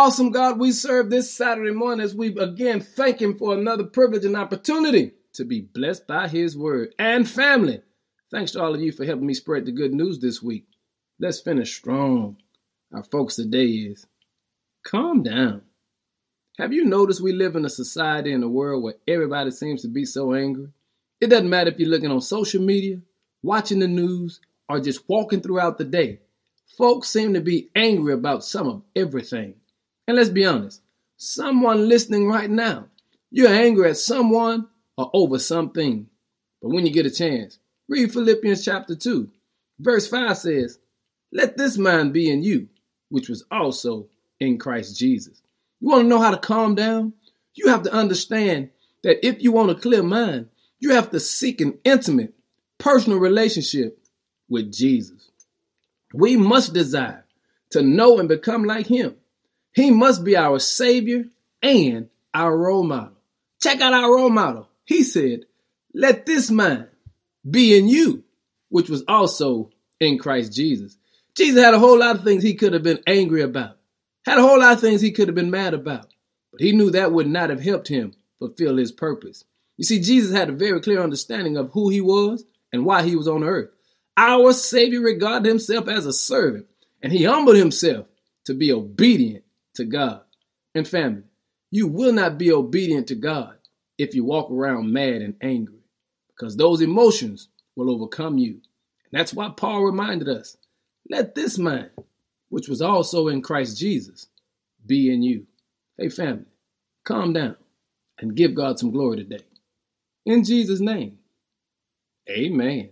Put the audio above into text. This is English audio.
awesome God we serve this Saturday morning as we again thank Him for another privilege and opportunity to be blessed by His word and family. Thanks to all of you for helping me spread the good news this week. Let's finish strong. Our focus today is calm down. Have you noticed we live in a society in a world where everybody seems to be so angry? It doesn't matter if you're looking on social media, watching the news, or just walking throughout the day. Folks seem to be angry about some of everything. And let's be honest, someone listening right now, you're angry at someone or over something. But when you get a chance, read Philippians chapter 2. Verse 5 says, Let this mind be in you, which was also in Christ Jesus. You want to know how to calm down? You have to understand that if you want a clear mind, you have to seek an intimate, personal relationship with Jesus. We must desire to know and become like him. He must be our Savior and our role model. Check out our role model. He said, Let this mind be in you, which was also in Christ Jesus. Jesus had a whole lot of things he could have been angry about, had a whole lot of things he could have been mad about, but he knew that would not have helped him fulfill his purpose. You see, Jesus had a very clear understanding of who he was and why he was on earth. Our Savior regarded himself as a servant, and he humbled himself to be obedient to God. And family, you will not be obedient to God if you walk around mad and angry, because those emotions will overcome you. And that's why Paul reminded us let this mind, which was also in Christ Jesus, be in you. Hey, family, calm down and give God some glory today. In Jesus' name, amen.